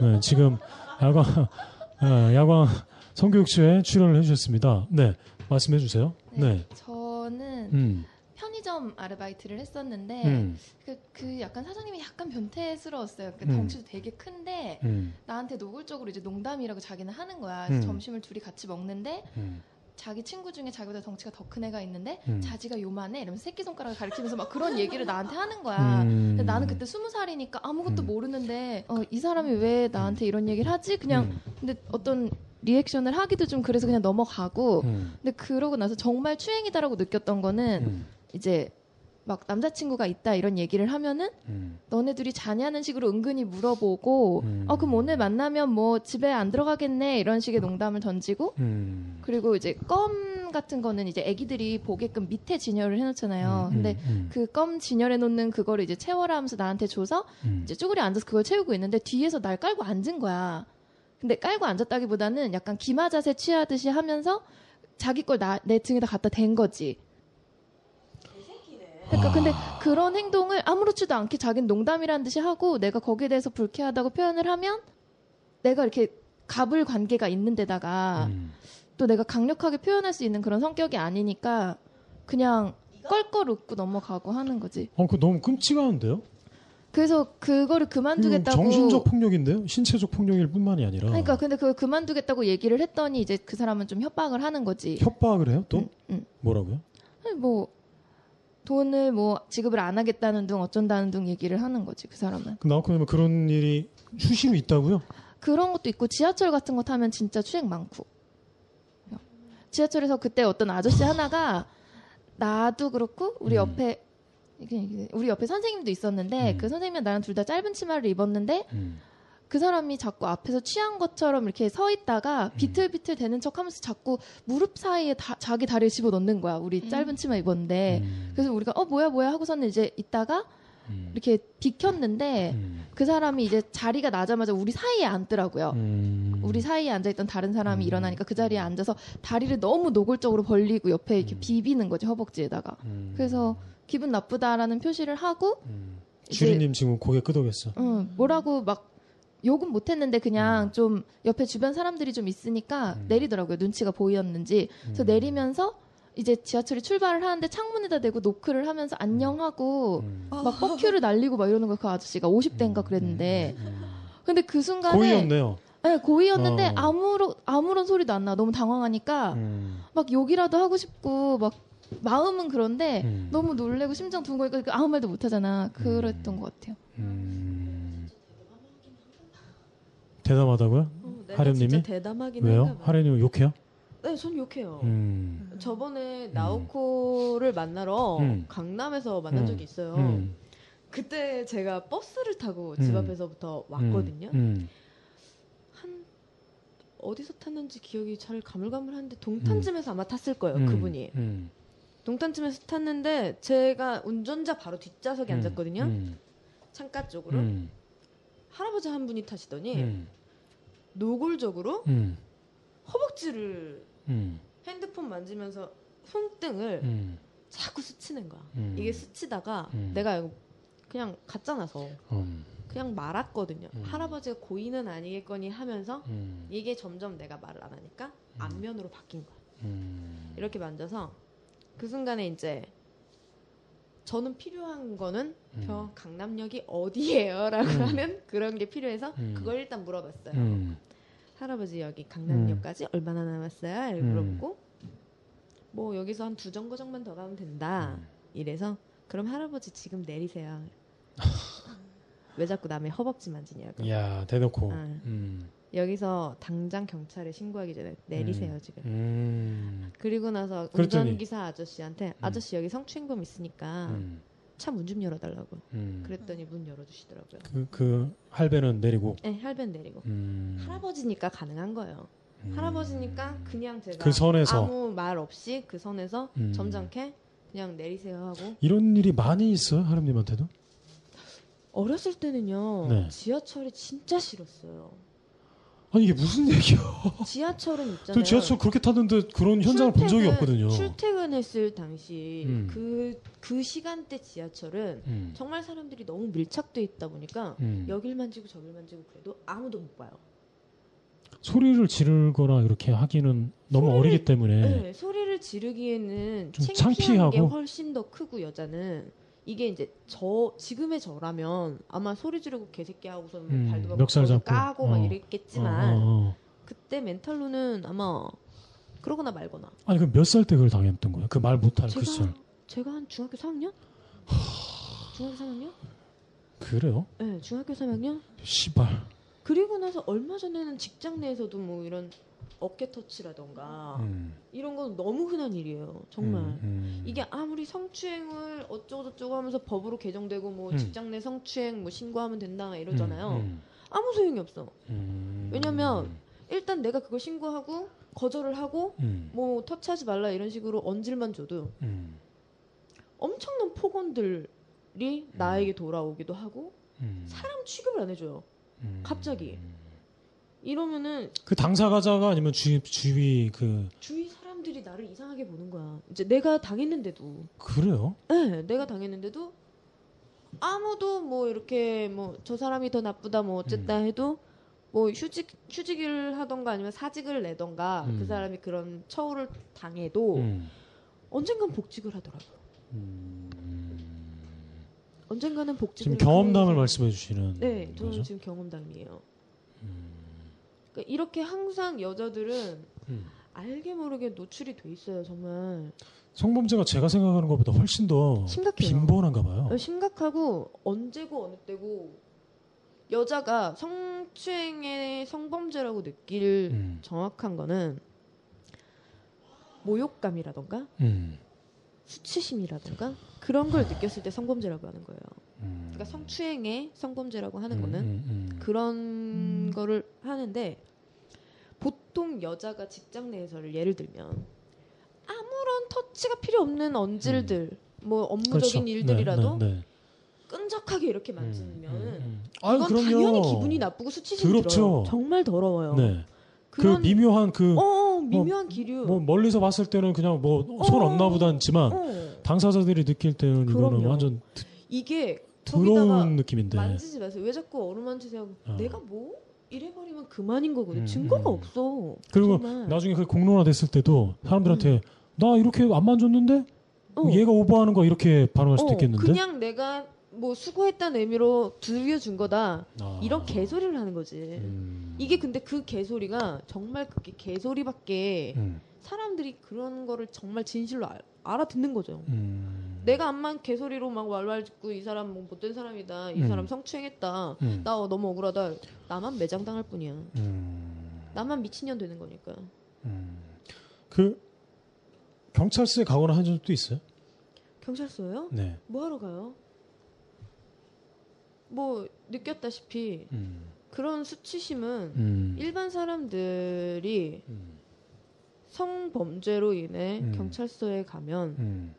네, 지금 야광, 아, *laughs* 야광 성교육쇼에 출연을 해주셨습니다. 네, 말씀해 주세요. 네. 저는 음, 편의점 아르바이트를 했었는데 음, 그, 그 약간 사장님이 약간 변태스러웠어요. 그 음. 덩치도 되게 큰데 음, 나한테 노골적으로 이제 농담이라고 자기는 하는 거야. 음. 점심을 둘이 같이 먹는데 음, 자기 친구 중에 자기보다 덩치가 더 큰 애가 있는데 음. 자지가 요만해 이러면서 새끼손가락을 가리키면서 막 그런 *laughs* 얘기를 나한테 하는 거야. 음. 근데 나는 그때 스무 살이니까 아무것도 음. 모르는데 어, 이 사람이 왜 나한테 이런 얘기를 하지? 그냥 음, 근데 어떤 리액션을 하기도 좀 그래서 그냥 넘어가고 음, 근데 그러고 나서 정말 추행이다라고 느꼈던 거는 음, 이제 막 남자친구가 있다 이런 얘기를 하면은 음, 너네 둘이 자냐는 식으로 은근히 물어보고 음. 어 그럼 오늘 만나면 뭐 집에 안 들어가겠네 이런 식의 농담을 던지고 음. 그리고 이제 껌 같은 거는 이제 애기들이 보게끔 밑에 진열을 해놓잖아요. 음, 근데 음, 그껌 진열해 놓는 그거를 이제 채워라 하면서 나한테 줘서 음, 이제 쭈그려 앉아서 그걸 채우고 있는데 뒤에서 날 깔고 앉은 거야. 근데 깔고 앉았다기보다는 약간 기마 자세 취하듯이 하면서 자기 걸 내 등에다 갖다 댄 거지. 그러니까 근데 그런 행동을 아무렇지도 않게 자기는 농담이라는 듯이 하고 내가 거기에 대해서 불쾌하다고 표현을 하면 내가 이렇게 갑을 관계가 있는 데다가 음. 또 내가 강력하게 표현할 수 있는 그런 성격이 아니니까 그냥 껄껄 웃고 넘어가고 하는 거지. 어, 그 너무 끔찍한데요? 그래서 그거를 그만두겠다고 정신적 폭력인데요? 신체적 폭력일 뿐만이 아니라. 그러니까 근데 그걸 그만두겠다고 얘기를 했더니 이제 그 사람은 좀 협박을 하는 거지. 협박을 해요? 또? 응, 응. 뭐라고요? 아니, 뭐 돈을 뭐 지급을 안 하겠다는 둥 어쩐다는 둥 얘기를 하는 거지 그 사람은. 그 나우코님은 그런 일이 수시로 있다고요? 그런 것도 있고 지하철 같은 거 타면 진짜 추행 많고. 지하철에서 그때 어떤 아저씨 하나가 나도 그렇고 우리 음. 옆에 우리 옆에 선생님도 있었는데 음. 그 선생님이랑 나랑 둘 다 짧은 치마를 입었는데 음. 그 사람이 자꾸 앞에서 취한 것처럼 이렇게 서 있다가 비틀비틀 대는 척 하면서 자꾸 무릎 사이에 다- 자기 다리를 집어 넣는 거야. 우리 짧은 치마 입었는데. 음. 그래서 우리가 어 뭐야 뭐야 하고서는 이제 있다가 음. 이렇게 비켰는데 음. 그 사람이 이제 자리가 나자마자 우리 사이에 앉더라고요. 음. 우리 사이에 앉아있던 다른 사람이 음. 일어나니까 그 자리에 앉아서 다리를 너무 노골적으로 벌리고 옆에 이렇게 음. 비비는 거지 허벅지에다가. 음. 그래서 기분 나쁘다라는 표시를 하고 음. 주리님 지금 고개 끄덕였어. 응, 뭐라고 막 욕은 못했는데 그냥 좀 옆에 주변 사람들이 좀 있으니까 음. 내리더라고요. 눈치가 보였는지. 그래서 내리면서 이제 지하철이 출발을 하는데 창문에다 대고 노크를 하면서 안녕하고 음. 막 뻑큐를 날리고 막 이러는 거예요. 그 아저씨가 50대인가 그랬는데. 근데 그 순간에 고이였네요. 네, 고이였는데 어. 아무런 아무런 소리도 안 나. 너무 당황하니까 음. 막 욕이라도 하고 싶고 막 마음은 그런데 음. 너무 놀래고 심장 두근거리니까 아무 말도 못 하잖아. 그랬던 것 같아요. 음. 대담하다고요? 어, 하렘님이? 진짜 대담하긴 왜요? 하렘님 욕해요? 네, 전 욕해요. 음. 저번에 나오코를 만나러 음. 강남에서 만난 음. 적이 있어요. 음. 그때 제가 버스를 타고 집 음. 앞에서부터 왔거든요. 음. 한 어디서 탔는지 기억이 잘 가물가물한데 동탄쯤에서 아마 탔을 거예요. 그분이 음. 동탄쯤에서 탔는데 제가 운전자 바로 뒷좌석에 음. 앉았거든요. 음. 창가 쪽으로 음. 할아버지 한 분이 타시더니 음. 노골적으로 음. 허벅지를 음. 핸드폰 만지면서 손등을 음. 자꾸 스치는 거야. 음. 이게 스치다가 음. 내가 그냥 음. 그냥 말았거든요. 음. 할아버지가 고의는 아니겠거니 하면서 음. 이게 점점 내가 말을 안 하니까 안면으로 바뀐 거야. 음. 이렇게 만져서 그 순간에 이제 저는 필요한 거는 음. 저 강남역이 어디예요라고 *laughs* 음. 하는 그런 게 필요해서 음. 그걸 일단 물어봤어요. 음. 할아버지 여기 강남역까지 얼마나 남았어요? 이렇게 음. 물어보고 뭐 여기서 한 두 정거장만 더 가면 된다. 음. 이래서 그럼 할아버지 지금 내리세요. *laughs* 왜 자꾸 남의 허벅지 만지냐고. 야 대놓고. 아. 음. 여기서 당장 경찰에 신고하기 전에 내리세요 음. 지금. 음. 그리고 나서? 운전기사 아저씨한테 아저씨 여기 성추행범 있으니까 음. 차문 좀 열어달라고. 음. 그랬더니 문 열어주시더라고요. 그, 그 할배는 내리고. 네, 할변 내리고. 음. 할아버지니까 가능한 거예요. 음. 할아버지니까 그냥 제가 그 선에서. 아무 말 없이 그 선에서 음. 점잖게 그냥 내리세요 하고 이런 일이 많이 있어요 하렘님한테도? 어렸을 때는요 네. 지하철이 진짜 싫었어요. 아니 이게 무슨 얘기야? 지하철은 저 있잖아요. 지하철 그렇게 탔는데 그런 현장을 본 적이 출퇴근- 없거든요. 출퇴근했을 당시 음. 그, 그 시간대 지하철은 음. 정말 사람들이 너무 밀착돼 있다 보니까 음. 여길 만지고 저길 만지고 그래도 아무도 못 봐요. 소리를 지르거나 이렇게 하기는 너무 소리를- 어리기 때문에 네, 소리를 지르기에는 좀 창피한 게 창피하고? 훨씬 더 크고 여자는 이게 이제 저 지금의 저라면 아마 소리 지르고 개새끼 하고서는 뭐 음, 발도 막 멱살 잡고. 까고 막 어. 이랬겠지만 어, 어, 어. 그때 멘탈로는 아마 그러거나 말거나 아니 그몇살 때 그걸 당했던 거예요? 그 말 못할 그 시절. 제가 한 중학교 3학년? 중학교 3학년? 그래요? 네, 중학교 3학년. 씨발. 그리고 나서 얼마 전에는 직장 내에서도 뭐 이런 어깨 터치라던가 음, 이런 건 너무 흔한 일이에요. 정말. 음, 음. 이게 아무리 성추행을 어쩌고저쩌고 하면서 법으로 개정되고 뭐 음. 직장 내 성추행 뭐 신고하면 된다 이러잖아요. 음, 아무 소용이 없어. 음, 왜냐면 일단 내가 그걸 신고하고 거절을 하고 음, 뭐 터치하지 말라 이런 식으로 언질만 줘도 음, 엄청난 폭언들이 나에게 돌아오기도 하고 음, 사람 취급을 안 해줘요. 음. 갑자기. 이러면은 그 당사자가 아니면 주위 주위 그 주위 사람들이 나를 이상하게 보는 거야. 이제 내가 당했는데도. 그래요? 네, 내가 당했는데도 아무도 뭐 이렇게 뭐 저 사람이 더 나쁘다 뭐 어쨌다 음. 해도 뭐 휴직 휴직을 하던가 아니면 사직을 내던가 음. 그 사람이 그런 처우를 당해도 음. 언젠간 복직을 하더라고요. 언젠가는 복직을 지금 경험담을 말씀해 주시는 네, 저는 거죠? 지금 경험담이에요. 그러니까 이렇게 항상 여자들은 음. 알게 모르게 노출이 돼 있어요, 정말. 성범죄가 제가 생각하는 것보다 훨씬 더 심각해요. 빈번한가 봐요. 어, 심각하고 언제고 어느 때고 여자가 성추행의 성범죄라고 느낄 음. 정확한 거는 모욕감이라던가 음. 수치심이라던가 그런 걸 느꼈을 때 성범죄라고 하는 거예요. 음. 그러니까 성추행의 성범죄라고 하는 음, 거는 음, 음. 그런 거를 하는데 보통 여자가 직장 내에서를 예를 들면 아무런 터치가 필요 없는 언질들 뭐 업무적인 그렇죠. 일들이라도 네, 네, 네. 끈적하게 이렇게 음, 만지면 음, 은 음. 아유, 이건 그럼요. 당연히 기분이 나쁘고 수치심 더럽죠. 들어요. 정말 더러워요. 네. 그 미묘한 그 어, 어, 미묘한 기류. 뭐 멀리서 봤을 때는 그냥 뭐손 어. 없나 보다지만 어. 당사자들이 느낄 때는 이거는 그럼요. 완전 이게 거기다가 더러운 느낌인데. 만지지 마세요. 왜 자꾸 어루만지세요? 어. 내가 뭐 이래버리면 그만인 거거든. 음, 증거가 음. 없어. 그리고 정말. 나중에 그 공론화 됐을 때도 사람들한테 나 이렇게 안 만졌는데 음. 어. 얘가 오버하는 거 이렇게 반응할 수도 어, 있겠는데. 그냥 내가 뭐 수고했다는 의미로 들려준 거다. 아. 이런 개소리를 하는 거지. 음. 이게 근데 그 개소리가 정말 그게 개소리밖에 음. 사람들이 그런 거를 정말 진실로 알, 알아듣는 거죠. 음. 내가 암만 개소리로 막 왈왈 짓고 이 사람 뭐 못된 사람이다. 이 음. 사람 성추행했다. 음. 나 너무 억울하다. 나만 매장당할 뿐이야. 음. 나만 미친년 되는 거니까. 음. 그 경찰서에 가거나 한 적도 있어요? 경찰서요? 네. 뭐 하러 가요? 뭐 느꼈다시피 음. 그런 수치심은 음. 일반 사람들이 음. 성범죄로 인해 음. 경찰서에 가면 음.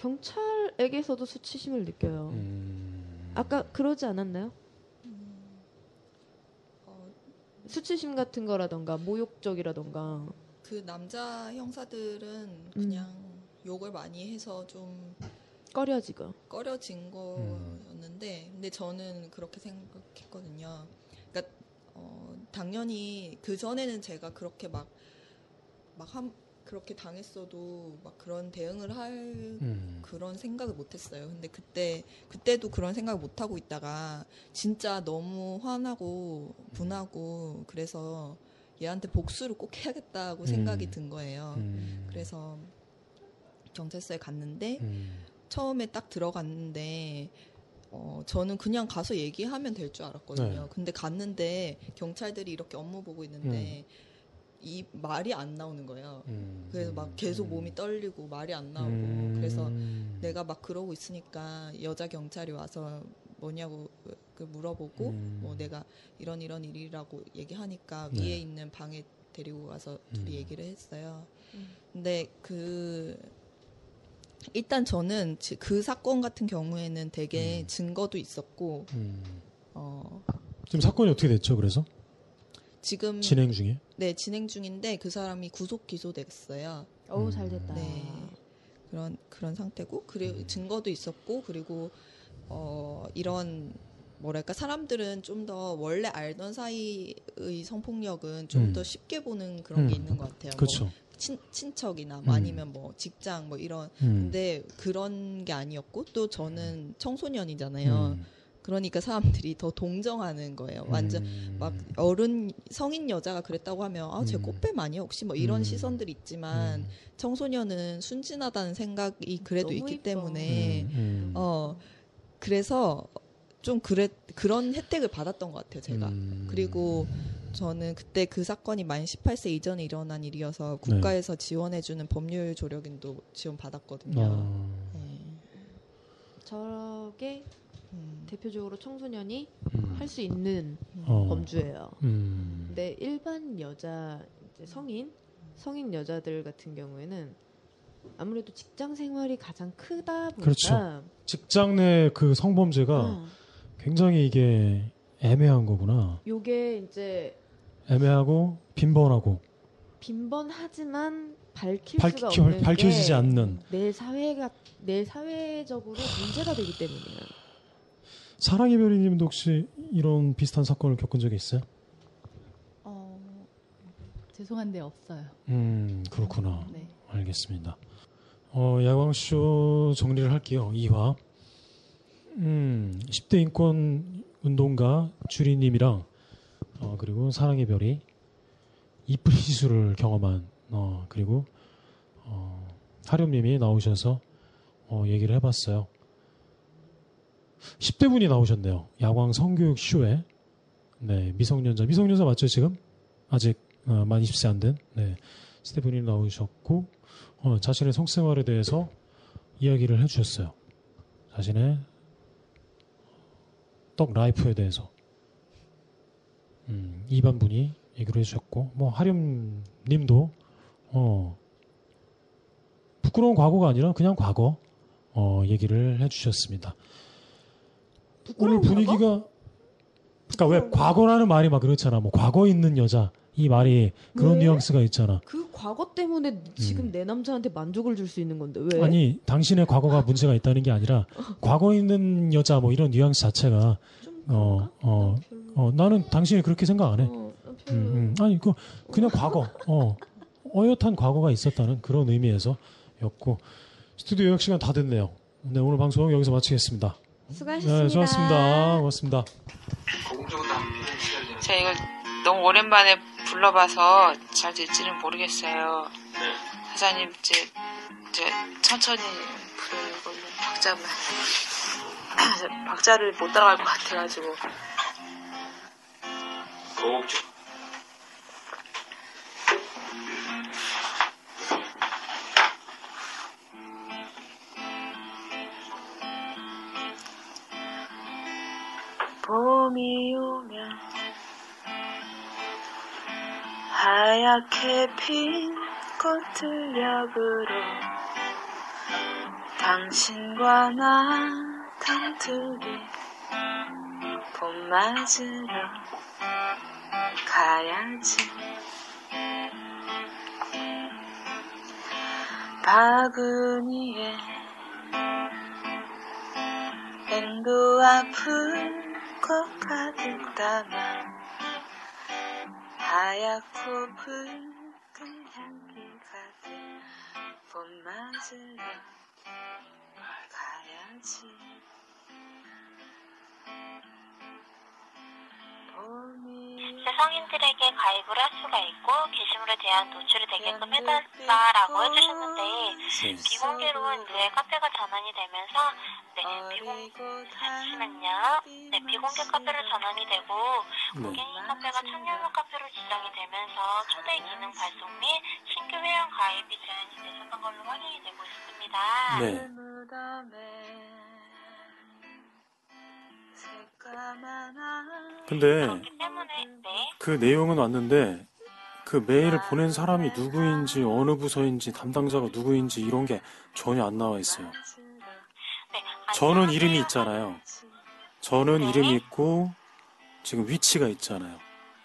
경찰에게서도 수치심을 느껴요. 음. 아까 그러지 않았나요? 어, 수치심 같은 거라던가 모욕적이라던가 그 남자 형사들은 음. 그냥 욕을 많이 해서 좀 꺼려지고. 꺼려진 거였는데 근데 저는 그렇게 생각했거든요. 그러니까 어, 당연히 그 전에는 제가 그렇게 막 막한 그렇게 당했어도 막 그런 대응을 할 음. 그런 생각을 못했어요. 근데 그때 그때도 그런 생각을 못 하고 있다가 진짜 너무 화나고 분하고 그래서 얘한테 복수를 꼭 해야겠다고 음. 생각이 든 거예요. 음. 그래서 경찰서에 갔는데 음. 처음에 딱 들어갔는데 어, 저는 그냥 가서 얘기하면 될 줄 알았거든요. 네. 근데 갔는데 경찰들이 이렇게 업무 보고 있는데 이 말이 안 나오는 거예요. 음. 그래서 막 계속 몸이 떨리고 말이 안 나오고 음. 그래서 내가 막 그러고 있으니까 여자 경찰이 와서 뭐냐고 그 물어보고 음. 뭐 내가 이런 이런 일이라고 얘기하니까 네. 위에 있는 방에 데리고 가서 둘이 음. 얘기를 했어요. 음. 근데 그 일단 저는 지- 그 사건 같은 경우에는 되게 음. 증거도 있었고 음. 어 지금 사건이 어떻게 됐죠? 그래서 지금 진행 중에. 네 진행 중인데 그 사람이 구속 기소됐어요. 어우 음. 잘 됐다. 네. 그런 그런 상태고 그리고 음. 증거도 있었고 그리고 어 이런 뭐랄까 사람들은 좀 더 원래 알던 사이의 성폭력은 좀더 음. 쉽게 보는 그런 게 음. 있는 것 같아요. 그렇죠. 뭐 친, 친척이나 음. 뭐 아니면 뭐 직장 뭐 이런 음. 근데 그런 게 아니었고 또 저는 청소년이잖아요. 음. 그러니까 사람들이 더 동정하는 거예요. 완전 음. 막 어른 성인 여자가 그랬다고 하면 아쟤 음. 꽃뱀 아니야 혹시 뭐 이런 음. 시선들이 있지만 음. 청소년은 순진하다는 생각이 그래도 있기 이뻐. 때문에 음. 음. 어 그래서 좀 그래 그런 혜택을 받았던 것 같아요 제가 음. 그리고 저는 그때 그 사건이 만 18세 이전에 일어난 일이어서 국가에서 지원해주는 법률 조력인도 지원 받았거든요. 아. 네. 저게 음. 대표적으로 청소년이 음. 할수 있는 어. 범주예요. 음. 근데 일반 여자 이제 성인 성인 여자들 같은 경우에는 아무래도 직장 생활이 가장 크다 보니까 그렇죠. 직장 내 그 성범죄가 어, 굉장히 이게 애매한 거구나. 요게 이제 애매하고 빈번하고 빈번하지만 밝힐 밝- 수가 켜- 없는 밝혀지지 게 않는. 내 사회가 내 사회적으로 문제가 되기 때문이에요. 사랑의 별이님도 혹시 이런 비슷한 사건을 겪은 적이 있어요? 어, 죄송한데 없어요. 음 그렇구나. 네. 알겠습니다. 어, 야광쇼 정리를 할게요. 2화. 음, 10대 인권 운동가 주리님이랑 어, 그리고 사랑의 별이 이쁜 시술을 경험한 어, 그리고 어, 하렴님이 나오셔서 어, 얘기를 해봤어요. 10대 분이 나오셨네요. 야광 성교육 쇼에 네 미성년자 미성년자 맞죠 지금 아직 어, 만 20세 안 된 네. 10대 분이 나오셨고 어, 자신의 성생활에 대해서 이야기를 해주셨어요. 자신의 떡 라이프에 대해서 음, 이반 분이 얘기를 해주셨고 뭐 하렴님도 어, 부끄러운 과거가 아니라 그냥 과거 어, 얘기를 해주셨습니다. 오늘 분위기가 그러니까 왜 과거라는 말이 막 그렇잖아. 뭐 과거 있는 여자 이 말이 그런 왜? 뉘앙스가 있잖아. 그 과거 때문에 지금 내 남자한테 만족을 줄 수 있는 건데 왜? 음. 아니 당신의 과거가 문제가 있다는 게 아니라 *laughs* 과거 있는 여자 뭐 이런 뉘앙스 자체가 좀 어? 어. 어, 나는 당신이 그렇게 생각 안 해. 어. 음, 음. 아니 그 그냥 과거 어 어엿한 과거가 있었다는 그런 의미에서였고 스튜디오 예약 시간 다 됐네요. 네 오늘 방송 여기서 마치겠습니다. 수고하셨습니다. 네 수고하셨습니다. 고맙습니다. 제가 이걸 너무 오랜만에 불러봐서 잘 될지는 모르겠어요. 사장님 이제 이제 천천히 부르는 걸로 박자만 *clears throat* 박자를 못 따라갈 것 같아가지고 봄이 오면 하얗게 핀 꽃들녘으로 당신과 나 단둘이 봄 맞으러 가야지. 바구니에 앵도 아픈 꽃 가득 담아 하얗고 붉은 향기 가득 봄 맞으러 가야지 봄이 제 성인들에게 가입을 할 수가 있고 게시물에 대한 노출이 되게끔 해달라라고 해주셨는데 비공개로 이제 카페가 전환이 되면서 네 비공 잠시만요 네 비공개 카페로 전환이 되고 고객님 카페가 청년원 카페로 지정이 되면서 초대 기능 발송 및 신규 회원 가입이 제한이 되셨던 걸로 확인이 되고 있습니다. 네. 근데 그렇기 때문에 네 그 내용은 왔는데 그 메일을 보낸 사람이 누구인지 어느 부서인지 담당자가 누구인지 이런 게 전혀 안 나와 있어요. 네, 저는 이름이. 있잖아요. 저는 이름이 있고 지금 위치가 있잖아요.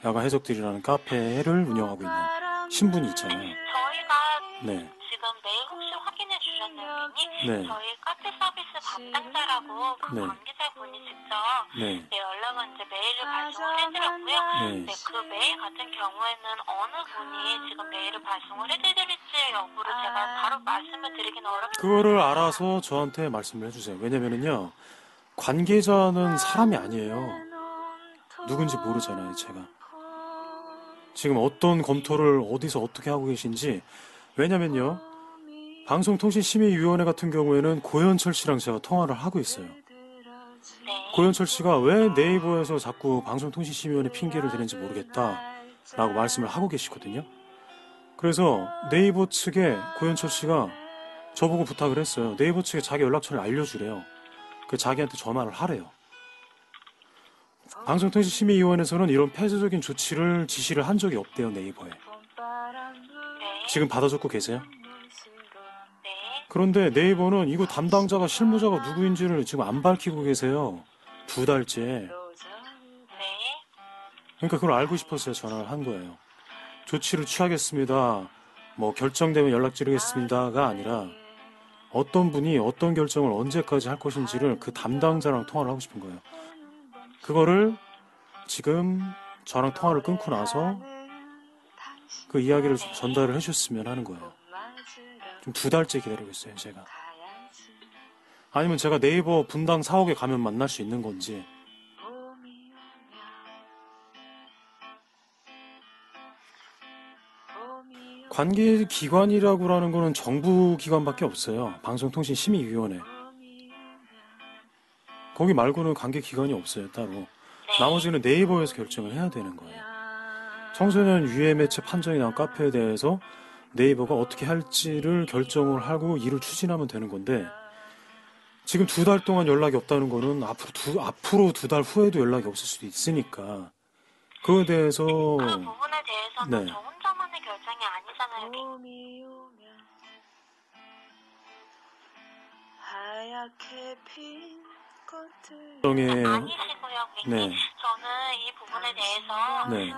야간 해적들이라는 카페를 운영하고 있는 신분이 있잖아요. 저희가 네, 지금 메일 혹시 확인해 주셨는지 네, 저희 카페 서비스 담당자라고 그 네. 관계자분이 직접 네, 네, 연락은 이제 메일을 발송을 해드렸고요. 네. 네, 그 메일 같은 경우에는 어느 분이 지금 메일을 발송을 해드릴지 여부를 제가 바로 말씀을 드리기는 어렵습니다. 그거를 알아서 저한테 말씀을 해주세요. 왜냐면은요, 관계자는 사람이 아니에요. 누군지 모르잖아요, 제가. 지금 어떤 검토를 어디서 어떻게 하고 계신지. 왜냐면요, 방송통신심의위원회 같은 경우에는 고현철 씨랑 제가 통화를 하고 있어요. 네, 고현철 씨가 왜 네이버에서 자꾸 방송통신심의위원회 핑계를 대는지 모르겠다. 라고 말씀을 하고 계시거든요. 그래서 네이버 측에 고현철 씨가 저보고 부탁을 했어요. 네이버 측에 자기 연락처를 알려주래요. 그 자기한테 전화를 하래요. 방송통신심의위원회에서는 이런 폐쇄적인 조치를 지시를 한 적이 없대요, 네이버에. 네, 지금 받아 적고 계세요? 네. 그런데 네이버는 이거 담당자가 실무자가 누구인지를 지금 안 밝히고 계세요. 두 달째. 네, 그러니까 그걸 알고 싶어서 전화를 한 거예요. 조치를 취하겠습니다. 뭐 결정되면 연락드리겠습니다가 아니라 어떤 분이 어떤 결정을 언제까지 할 것인지를 그 담당자랑 통화를 하고 싶은 거예요. 그거를 지금 저랑 통화를 끊고 나서 그 이야기를 좀 전달을 해주셨으면 하는 거예요. 좀 두 달째 기다리고 있어요, 제가. 아니면 제가 네이버 분당 사옥에 가면 만날 수 있는 건지. 관계 기관이라고 하는 거는 정부 기관밖에 없어요. 방송통신심의위원회. 거기 말고는 관계 기관이 없어요, 따로. 나머지는 네이버에서 결정을 해야 되는 거예요. 청소년 유해 매체 판정이 나온 카페에 대해서 네이버가 어떻게 할지를 결정을 하고 일을 추진하면 되는 건데 지금 두 달 동안 연락이 없다는 거는 앞으로 두 앞으로 두 달 후에도 연락이 없을 수도 있으니까 그거에 대해서 그 부분에 대해서는 네. 봄이 오면 하얗게 핀 정의 아니시고요, 고객님. 네. 저는 이 부분에 대해서 네.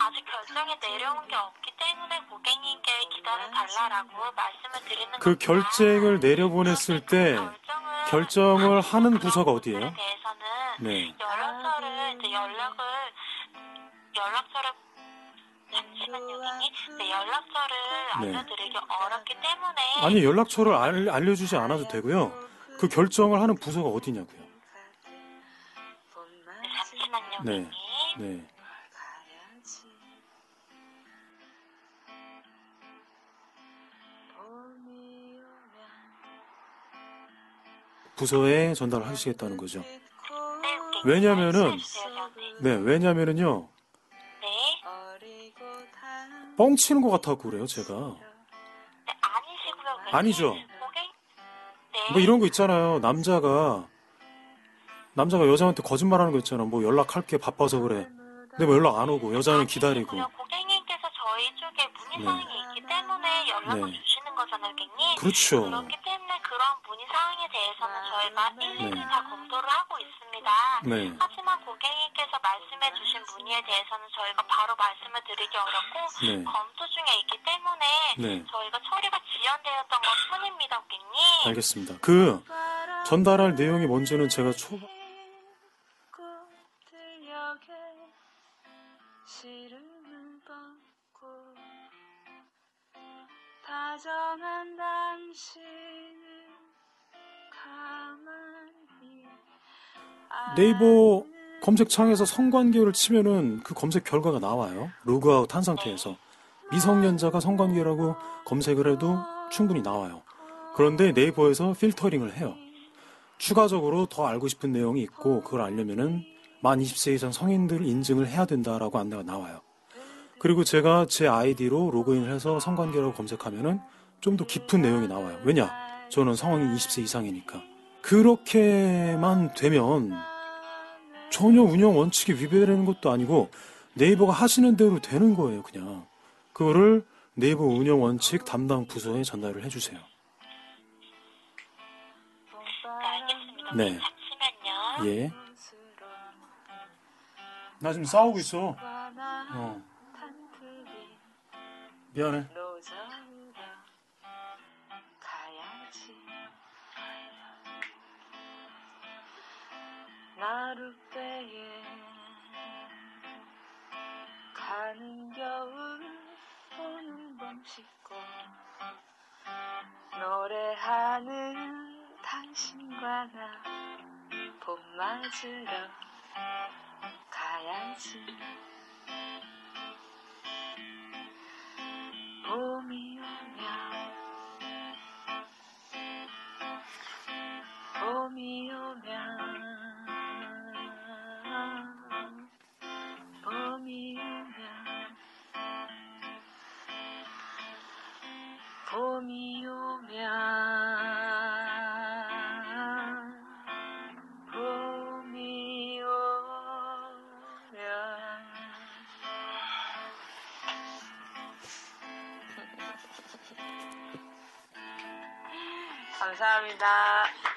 아직 결정이 내려온 게 없기 때문에 고객님께 기다려 달라라고 말씀을 드리는 그 겁니다. 결정을 내려보냈을 때 결정을 결정을 하는 부서가 어디예요? 대해서는 네. 연락처를 이제 연락을 연락처를 잠시만요, 고객님. 네, 연락처를 네. 알려드리기 어렵기 때문에 아니 연락처를 알, 알려주지 않아도 되고요. 그 결정을 하는 부서가 어디냐고요. 네, 잠시만요, 네. 고객님. 네. 부서에 전달을 하시겠다는 거죠. 네, 고객님. 왜냐면은 말씀해주세요, 저한테. 네 왜냐면은요 네. 뻥치는 것 같아고 그래요 제가 네, 아니시고요. 아니죠. 고객. 네. 뭐 이런 거 있잖아요 남자가 남자가 여자한테 거짓말하는 거 있잖아 뭐 연락할게 바빠서 그래 근데 뭐 연락 안 오고 여자는 기다리고. 고객님께서 저희 쪽에 문의 네. 사항이 있기 때문에 연락을 네. 주시는 거잖아요, 고객님. 그렇죠 그렇기 때문에 대해서는 저희가 일일이 네. 다 검토를 하고 있습니다. 네 하지만 고객님께서 말씀해 주신 문의에 대해서는 저희가 바로 말씀을 드리기 어렵고 네. 검토 중에 있기 때문에 네. 저희가 처리가 지연되었던 것 뿐입니다, 고객님. 알겠습니다 그 전달할 내용이 뭔지는 제가 초 벗고 다정한 당신을 가만히 네이버 검색창에서 성관계를 치면은 그 검색 결과가 나와요. 로그아웃 한 상태에서 미성년자가 성관계라고 검색을 해도 충분히 나와요. 그런데 네이버에서 필터링을 해요. 추가적으로 더 알고 싶은 내용이 있고 그걸 알려면은 만 20세 이상 성인들 인증을 해야 된다라고 안내가 나와요. 그리고 제가 제 아이디로 로그인을 해서 성관계라고 검색하면은 좀 더 깊은 내용이 나와요. 왜냐? 저는 성인 20세 이상이니까. 그렇게만 되면 전혀 운영 원칙에 위배되는 것도 아니고 네이버가 하시는 대로 되는 거예요, 그냥. 그거를 네이버 운영 원칙 담당 부서에 전달을 해주세요. 네. 예. 나 지금 싸우고 있어. 어. 미안해. 나룻배에 가는 겨울 오는 봄 씻고 노래하는 당신과 나 봄 맞으러 가야지. 봄이 감사합니다.